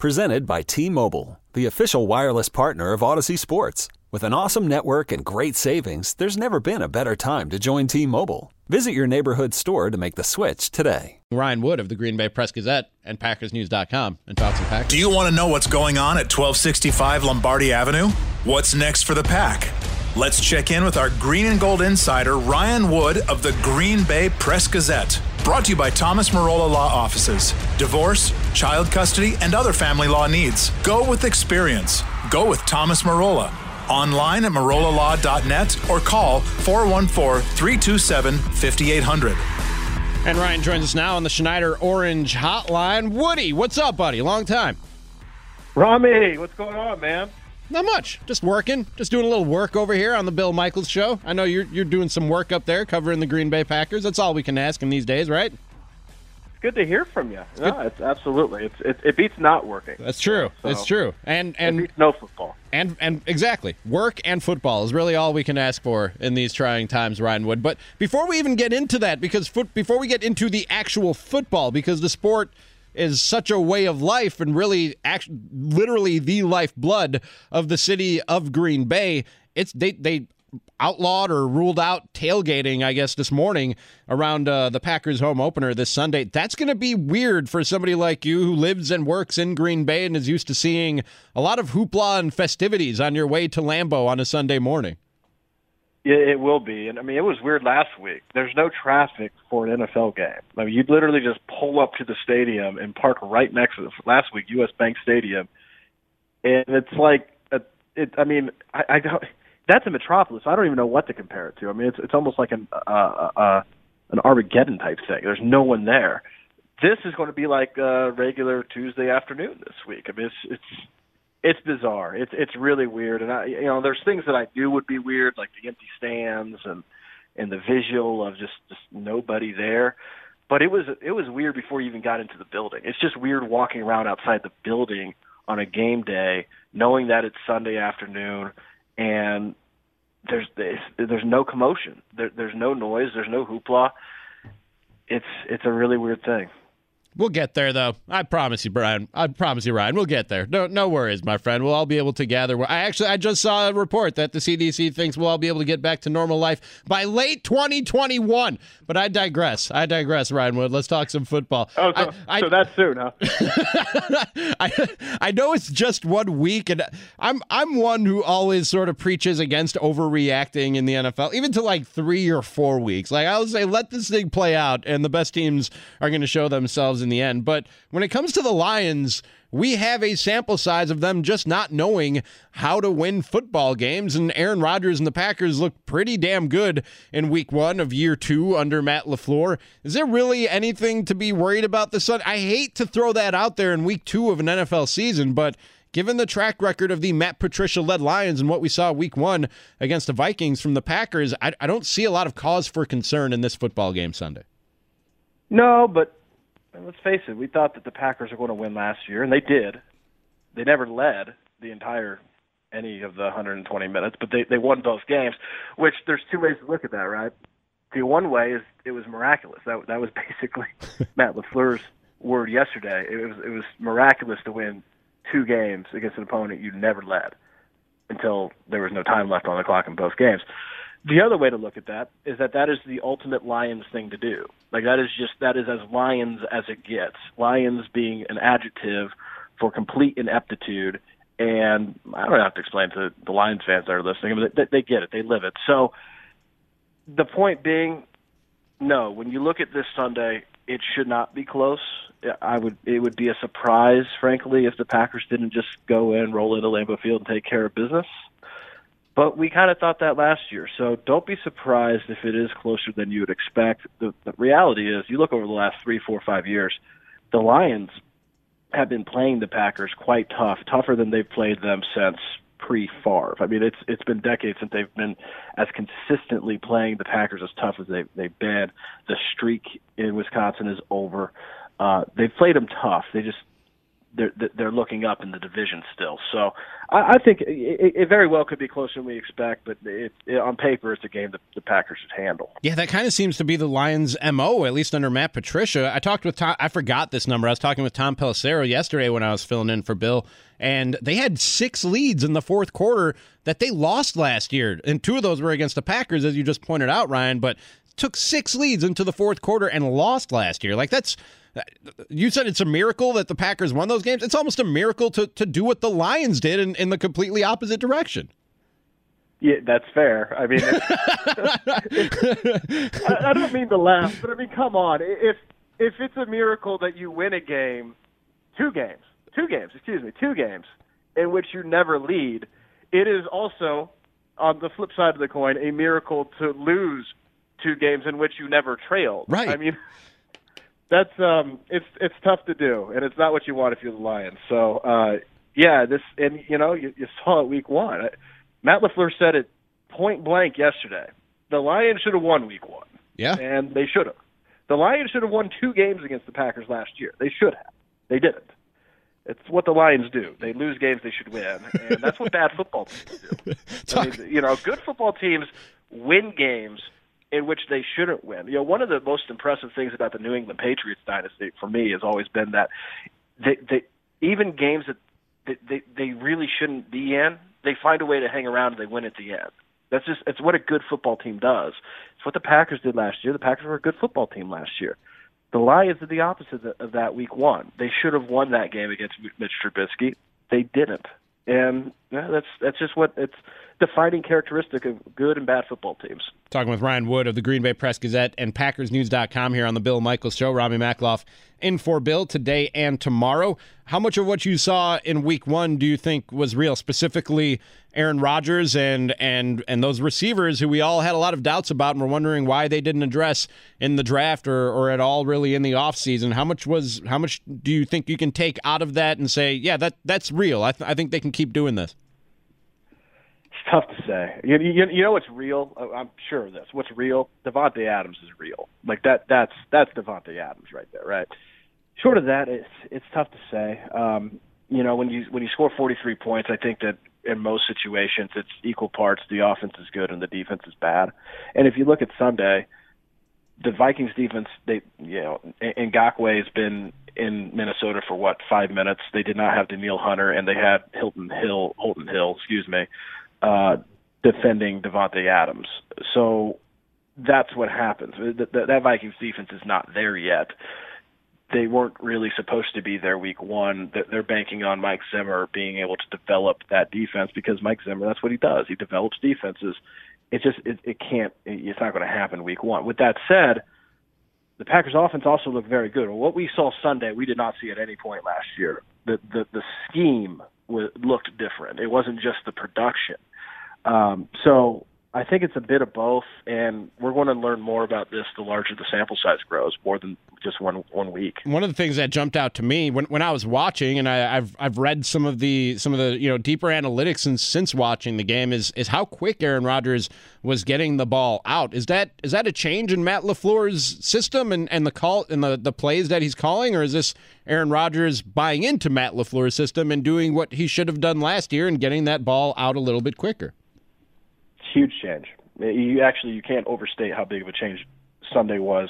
Presented by T-Mobile, the official wireless partner of Audacy Sports. With an awesome network and great savings, there's never been a better time to join T-Mobile. Visit your neighborhood store to make the switch today. Ryan Wood of the Green Bay Press Gazette and PackersNews.com and Thoughts and Packers. Do you want to know what's going on at 1265 Lombardi Avenue? What's next for the Pack? Let's check in with our green and gold insider, Ryan Wood of the Green Bay Press Gazette. Brought to you by Thomas Marola Law Offices. Divorce, child custody, and other family law needs. Go with experience. Go with Thomas Marola online at marolalaw.net or call 414 327 5800. And Ryan joins us now on the Schneider Orange Hotline. Woody, what's up, buddy? Long time. Rami, what's going on, man? Not much. Just working. Just doing a little work over here on the Bill Michaels show. I know you're you're doing some work up there covering the Green Bay Packers. That's all we can ask in these days, right? It's good to hear from you. No, it's absolutely. It's it, it beats not working. That's true. So, it's true. And and no football. And and exactly. Work and football is really all we can ask for in these trying times, Ryan Wood. But before we even get into that because foot before we get into the actual football because the sport is such a way of life and really act, literally the lifeblood of the city of Green Bay. It's they they outlawed or ruled out tailgating, I guess, this morning around uh, the Packers home opener this Sunday. That's going to be weird for somebody like you who lives and works in Green Bay and is used to seeing a lot of hoopla and festivities on your way to Lambeau on a Sunday morning. Yeah, it will be. And I mean, it was weird last week. There's no traffic for an NFL game. I mean, you'd literally just pull up to the stadium and park right next to the last week U.S. Bank Stadium, and it's like, a, it. I mean, I, I don't that's a metropolis. I don't even know what to compare it to. I mean, it's it's almost like an uh, uh, uh, an Armageddon type thing. There's no one there. This is going to be like a regular Tuesday afternoon this week. I mean, it's it's it's bizarre. It's it's really weird. And I, you know, there's things that I do would be weird, like the empty stands and and the visual of just just nobody there. But it was it was weird before you even got into the building. It's just weird walking around outside the building on a game day, knowing that it's Sunday afternoon and there's there's no commotion. There, there's no noise. There's no hoopla. It's it's a really weird thing. We'll get there, though. I promise you, Brian. I promise you, Ryan. We'll get there. No, no worries, my friend. We'll all be able to gather. I actually, I just saw a report that the CDC thinks we'll all be able to get back to normal life by late 2021. But I digress. I digress, Ryan Wood. Let's talk some football. Oh, so, I, so that's soon, huh? I, I know it's just one week, and I'm I'm one who always sort of preaches against overreacting in the NFL, even to like three or four weeks. Like I would say, let this thing play out, and the best teams are going to show themselves in the end. But when it comes to the Lions, we have a sample size of them just not knowing how to win football games. And Aaron Rodgers and the Packers look pretty damn good in week one of year two under Matt LaFleur. Is there really anything to be worried about this? Sunday? I hate to throw that out there in week two of an NFL season, but given the track record of the Matt Patricia led Lions and what we saw week one against the Vikings from the Packers, I, I don't see a lot of cause for concern in this football game Sunday. No, but and let's face it, we thought that the Packers were going to win last year, and they did. They never led the entire any of the 120 minutes, but they they won both games. Which there's two ways to look at that, right? The one way is it was miraculous. That that was basically Matt LaFleur's word yesterday. It was it was miraculous to win two games against an opponent you never led until there was no time left on the clock in both games. The other way to look at that is that that is the ultimate Lions thing to do. Like that is just that is as Lions as it gets. Lions being an adjective for complete ineptitude, and I don't have to explain to the Lions fans that are listening. Mean, they, they get it, they live it. So the point being, no. When you look at this Sunday, it should not be close. I would it would be a surprise, frankly, if the Packers didn't just go in, roll into Lambeau Field, and take care of business. But we kind of thought that last year. So don't be surprised if it is closer than you would expect. The, the reality is, you look over the last three, four, five years, the Lions have been playing the Packers quite tough, tougher than they've played them since pre Favre. I mean, it's it's been decades since they've been as consistently playing the Packers as tough as they've they've been. The streak in Wisconsin is over. Uh, they've played them tough. They just they're they're looking up in the division still. So I, I think it, it very well could be closer than we expect, but it, it, on paper it's a game that the Packers should handle. Yeah, that kind of seems to be the Lions' mo, at least under Matt Patricia. I talked with Tom. I forgot this number. I was talking with Tom Pelissero yesterday when I was filling in for Bill, and they had six leads in the fourth quarter that they lost last year, and two of those were against the Packers, as you just pointed out, Ryan. But took six leads into the fourth quarter and lost last year. Like that's you said it's a miracle that the Packers won those games. It's almost a miracle to, to do what the Lions did in, in the completely opposite direction. Yeah, that's fair. I mean, I, I don't mean to laugh, but I mean, come on. If if it's a miracle that you win a game, two games, two games, excuse me, two games in which you never lead, it is also on the flip side of the coin a miracle to lose two games in which you never trailed. Right. I mean, that's um, it's it's tough to do, and it's not what you want if you're the Lions. So, uh, yeah, this and you know you, you saw it week one. Matt LaFleur said it point blank yesterday. The Lions should have won week one. Yeah, and they should have. The Lions should have won two games against the Packers last year. They should have. They didn't. It's what the Lions do. They lose games they should win, and that's what bad football teams do. I mean, you know, good football teams win games in which they shouldn't win. You know, one of the most impressive things about the New England Patriots dynasty for me has always been that they, they even games that they, they really shouldn't be in, they find a way to hang around and they win at the end. That's just it's what a good football team does. It's what the Packers did last year. The Packers were a good football team last year. The Lions did the opposite of that week one. They should have won that game against Mitch Trubisky. They didn't, and yeah, that's that's just what it's defining characteristic of good and bad football teams. Talking with Ryan Wood of the Green Bay Press Gazette and PackersNews.com here on the Bill Michaels Show. Rami Makloff in for Bill today and tomorrow. How much of what you saw in Week One do you think was real? Specifically, Aaron Rodgers and and and those receivers who we all had a lot of doubts about and were wondering why they didn't address in the draft or or at all really in the offseason. How much was how much do you think you can take out of that and say, yeah, that that's real? I, th- I think they can keep doing this tough to say. You, you, you know what's real? I'm sure of this. What's real? Davante Adams is real. Like that. That's that's Davante Adams right there, right? Short of that, it's it's tough to say. Um, you know, when you when you score 43 points, I think that in most situations it's equal parts. The offense is good and the defense is bad. And if you look at Sunday, the Vikings defense, they you know, Ngakoue has been in Minnesota for what five minutes. They did not have Danielle Hunter, and they had Hilton Hill, Holton Hill, excuse me, uh, defending Davante Adams. So that's what happens. That, that Vikings defense is not there yet. They weren't really supposed to be there week one. They're banking on Mike Zimmer being able to develop that defense because Mike Zimmer, that's what he does. He develops defenses. It just it, it can't. It's not going to happen week one. With that said, the Packers offense also looked very good. What we saw Sunday, we did not see at any point last year. The the the scheme looked different. It wasn't just the production. Um, so I think it's a bit of both, and we're going to learn more about this the larger the sample size grows, more than just one one week. One of the things that jumped out to me when, when I was watching, and I, have I've read some of the some of the you know deeper analytics since since watching the game is is how quick Aaron Rodgers was getting the ball out. Is that is that a change in Matt LaFleur's system and, and the call and the, the plays that he's calling, or is this Aaron Rodgers buying into Matt LaFleur's system and doing what he should have done last year and getting that ball out a little bit quicker? Huge change. You actually you can't overstate how big of a change Sunday was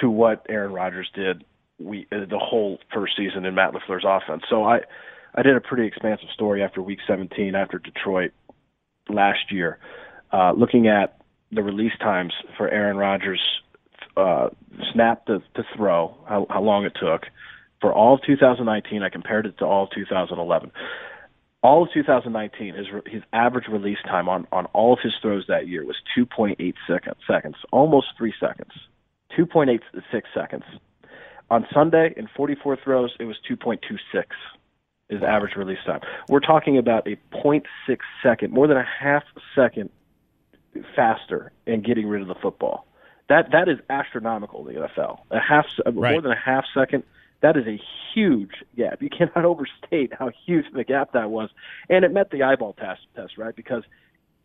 to what Aaron Rodgers did we uh, the whole first season in Matt LaFleur's offense. So I I did a pretty expansive story after week 17 after Detroit last year, uh, looking at the release times for Aaron Rodgers uh, snap to, to throw, how, how long it took. For all of 2019, I compared it to all of 2011. All of 2019, his his average release time on on all of his throws that year was 2.8 seconds, seconds, almost three seconds. 2.86 seconds. On Sunday, in 44 throws, it was 2.26 is average release time. We're talking about a 0.6 second, more than a half second faster in getting rid of the football. That that is astronomical in the NFL. A half right. more than a half second. That is a huge gap. You cannot overstate how huge the gap that was, and it met the eyeball test. Test right because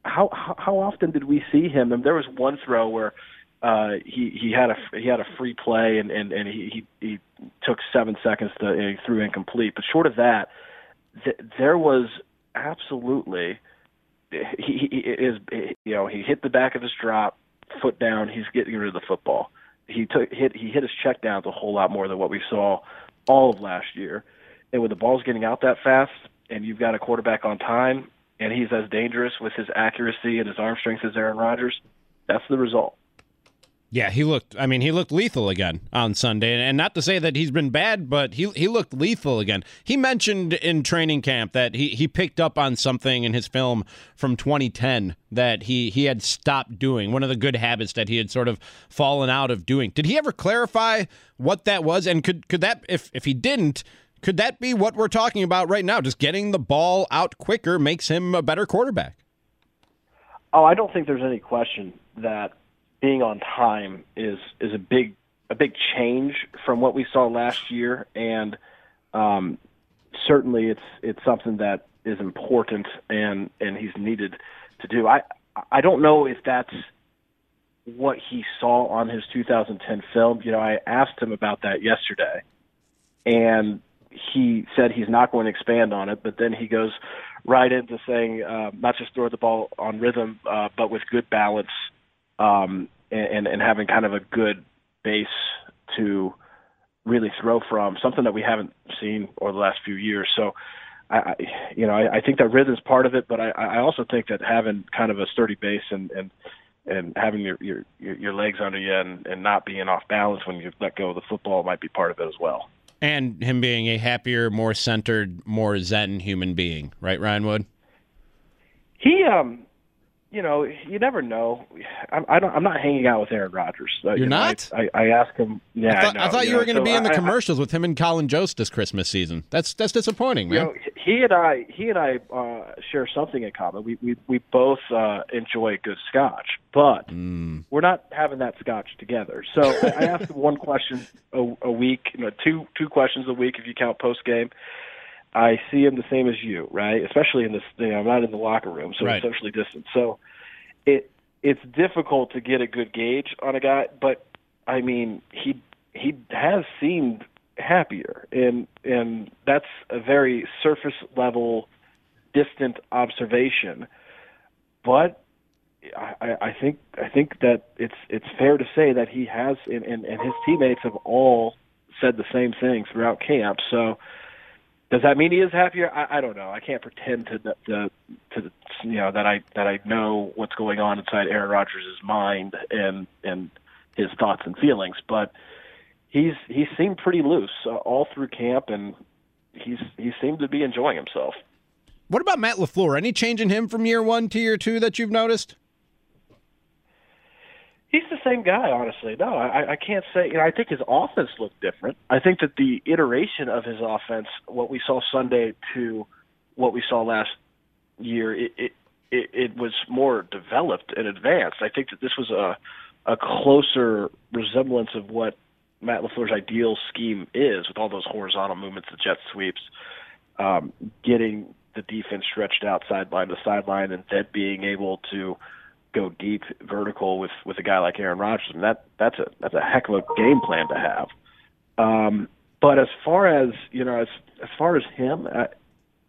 how how often did we see him? And there was one throw where uh, he he had a he had a free play and and and he he, he took seven seconds to he threw incomplete. But short of that, th- there was absolutely he, he is you know he hit the back of his drop, foot down. He's getting rid of the football. He took hit he hit his check downs a whole lot more than what we saw all of last year. And with the ball's getting out that fast, and you've got a quarterback on time, and he's as dangerous with his accuracy and his arm strength as Aaron Rodgers, that's the result. Yeah, he looked. I mean, he looked lethal again on Sunday, and not to say that he's been bad, but he he looked lethal again. He mentioned in training camp that he he picked up on something in his film from 2010 that he he had stopped doing. One of the good habits that he had sort of fallen out of doing. Did he ever clarify what that was? And could could that if if he didn't, could that be what we're talking about right now? Just getting the ball out quicker makes him a better quarterback. Oh, I don't think there's any question that being on time is is a big a big change from what we saw last year, and um, certainly it's it's something that is important and and he's needed to do. I I don't know if that's what he saw on his 2010 film. You know, I asked him about that yesterday, and he said he's not going to expand on it. But then he goes right into saying uh, not just throw the ball on rhythm, uh, but with good balance um, and, and having kind of a good base to really throw from, something that we haven't seen over the last few years. So, I, you know, I, I think that rhythm is part of it, but I, I also think that having kind of a sturdy base and and and having your your your legs under you and, and not being off balance when you let go of the football might be part of it as well. And him being a happier, more centered, more zen human being, right, Ryan Wood? He um you know, you never know. I'm, I don't. I'm not hanging out with Aaron Rodgers. Uh, You're you know, not. I, I, I ask him. Yeah, I thought, I, I thought you, you were going to so be in the commercials with him and Colin Jost this Christmas season. That's that's disappointing, man. Know, he and I, he and I uh, share something in common. We we we both uh, enjoy good scotch, but mm. we're not having that scotch together. So I, I ask him one question a, a week, you know, two two questions a week if you count post game. I see him the same as you, right? Especially in this, you know, I'm not in the locker room, so right. we're socially distant. So it it's difficult to get a good gauge on a guy, but I mean he he has seemed happier, and and that's a very surface level, distant observation. But I, I think I think that it's it's fair to say that he has, and, and, and his teammates have all said the same thing throughout camp. So does that mean he is happier? I, I don't know. I can't pretend to, to to you know that I that I know what's going on inside Aaron Rodgers' mind and and his thoughts and feelings, but he's he seemed pretty loose uh, all through camp, and he's he seemed to be enjoying himself. What about Matt LaFleur? Any change in him from year one to year two that you've noticed? He's the same guy, honestly. No, I, I can't say. You know, I think his offense looked different. I think that the iteration of his offense, what we saw Sunday to what we saw last year, it it, it, it was more developed and advanced. I think that this was a a closer resemblance of what Matt LaFleur's ideal scheme is, with all those horizontal movements, the jet sweeps, um, getting the defense stretched out sideline to sideline, and then being able to go deep vertical with with a guy like Aaron Rodgers, and that that's a that's a heck of a game plan to have. Um, but as far as you know, as as far as him,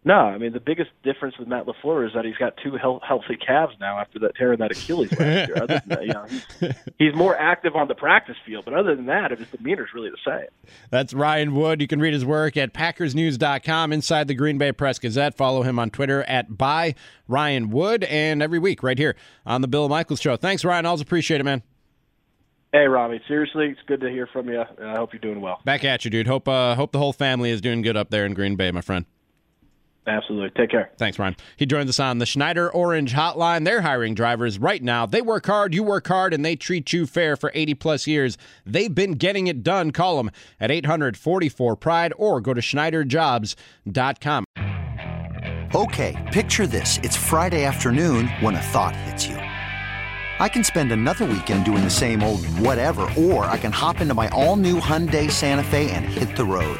no, I mean the biggest difference with Matt LaFleur is that he's got two health, healthy calves now after that tearing that Achilles last year. Other than that, you know, he's, he's more active on the practice field, but other than that, his demeanor is really the same. That's Ryan Wood. You can read his work at PackersNews.com inside the Green Bay Press Gazette. Follow him on Twitter at by Ryan Wood, and every week right here on the Bill Michaels Show. Thanks, Ryan. Always appreciate it, man. Hey, Robbie. Seriously, it's good to hear from you, I hope you're doing well. Back at you, dude. Hope uh, hope the whole family is doing good up there in Green Bay, my friend. Absolutely. Take care. Thanks, Ryan. He joins us on the Schneider Orange Hotline. They're hiring drivers right now. They work hard, you work hard, and they treat you fair for 80 plus years. They've been getting it done. Call them at 844 Pride or go to SchneiderJobs.com. Okay, picture this. It's Friday afternoon when a thought hits you. I can spend another weekend doing the same old whatever, or I can hop into my all-new Hyundai Santa Fe and hit the road.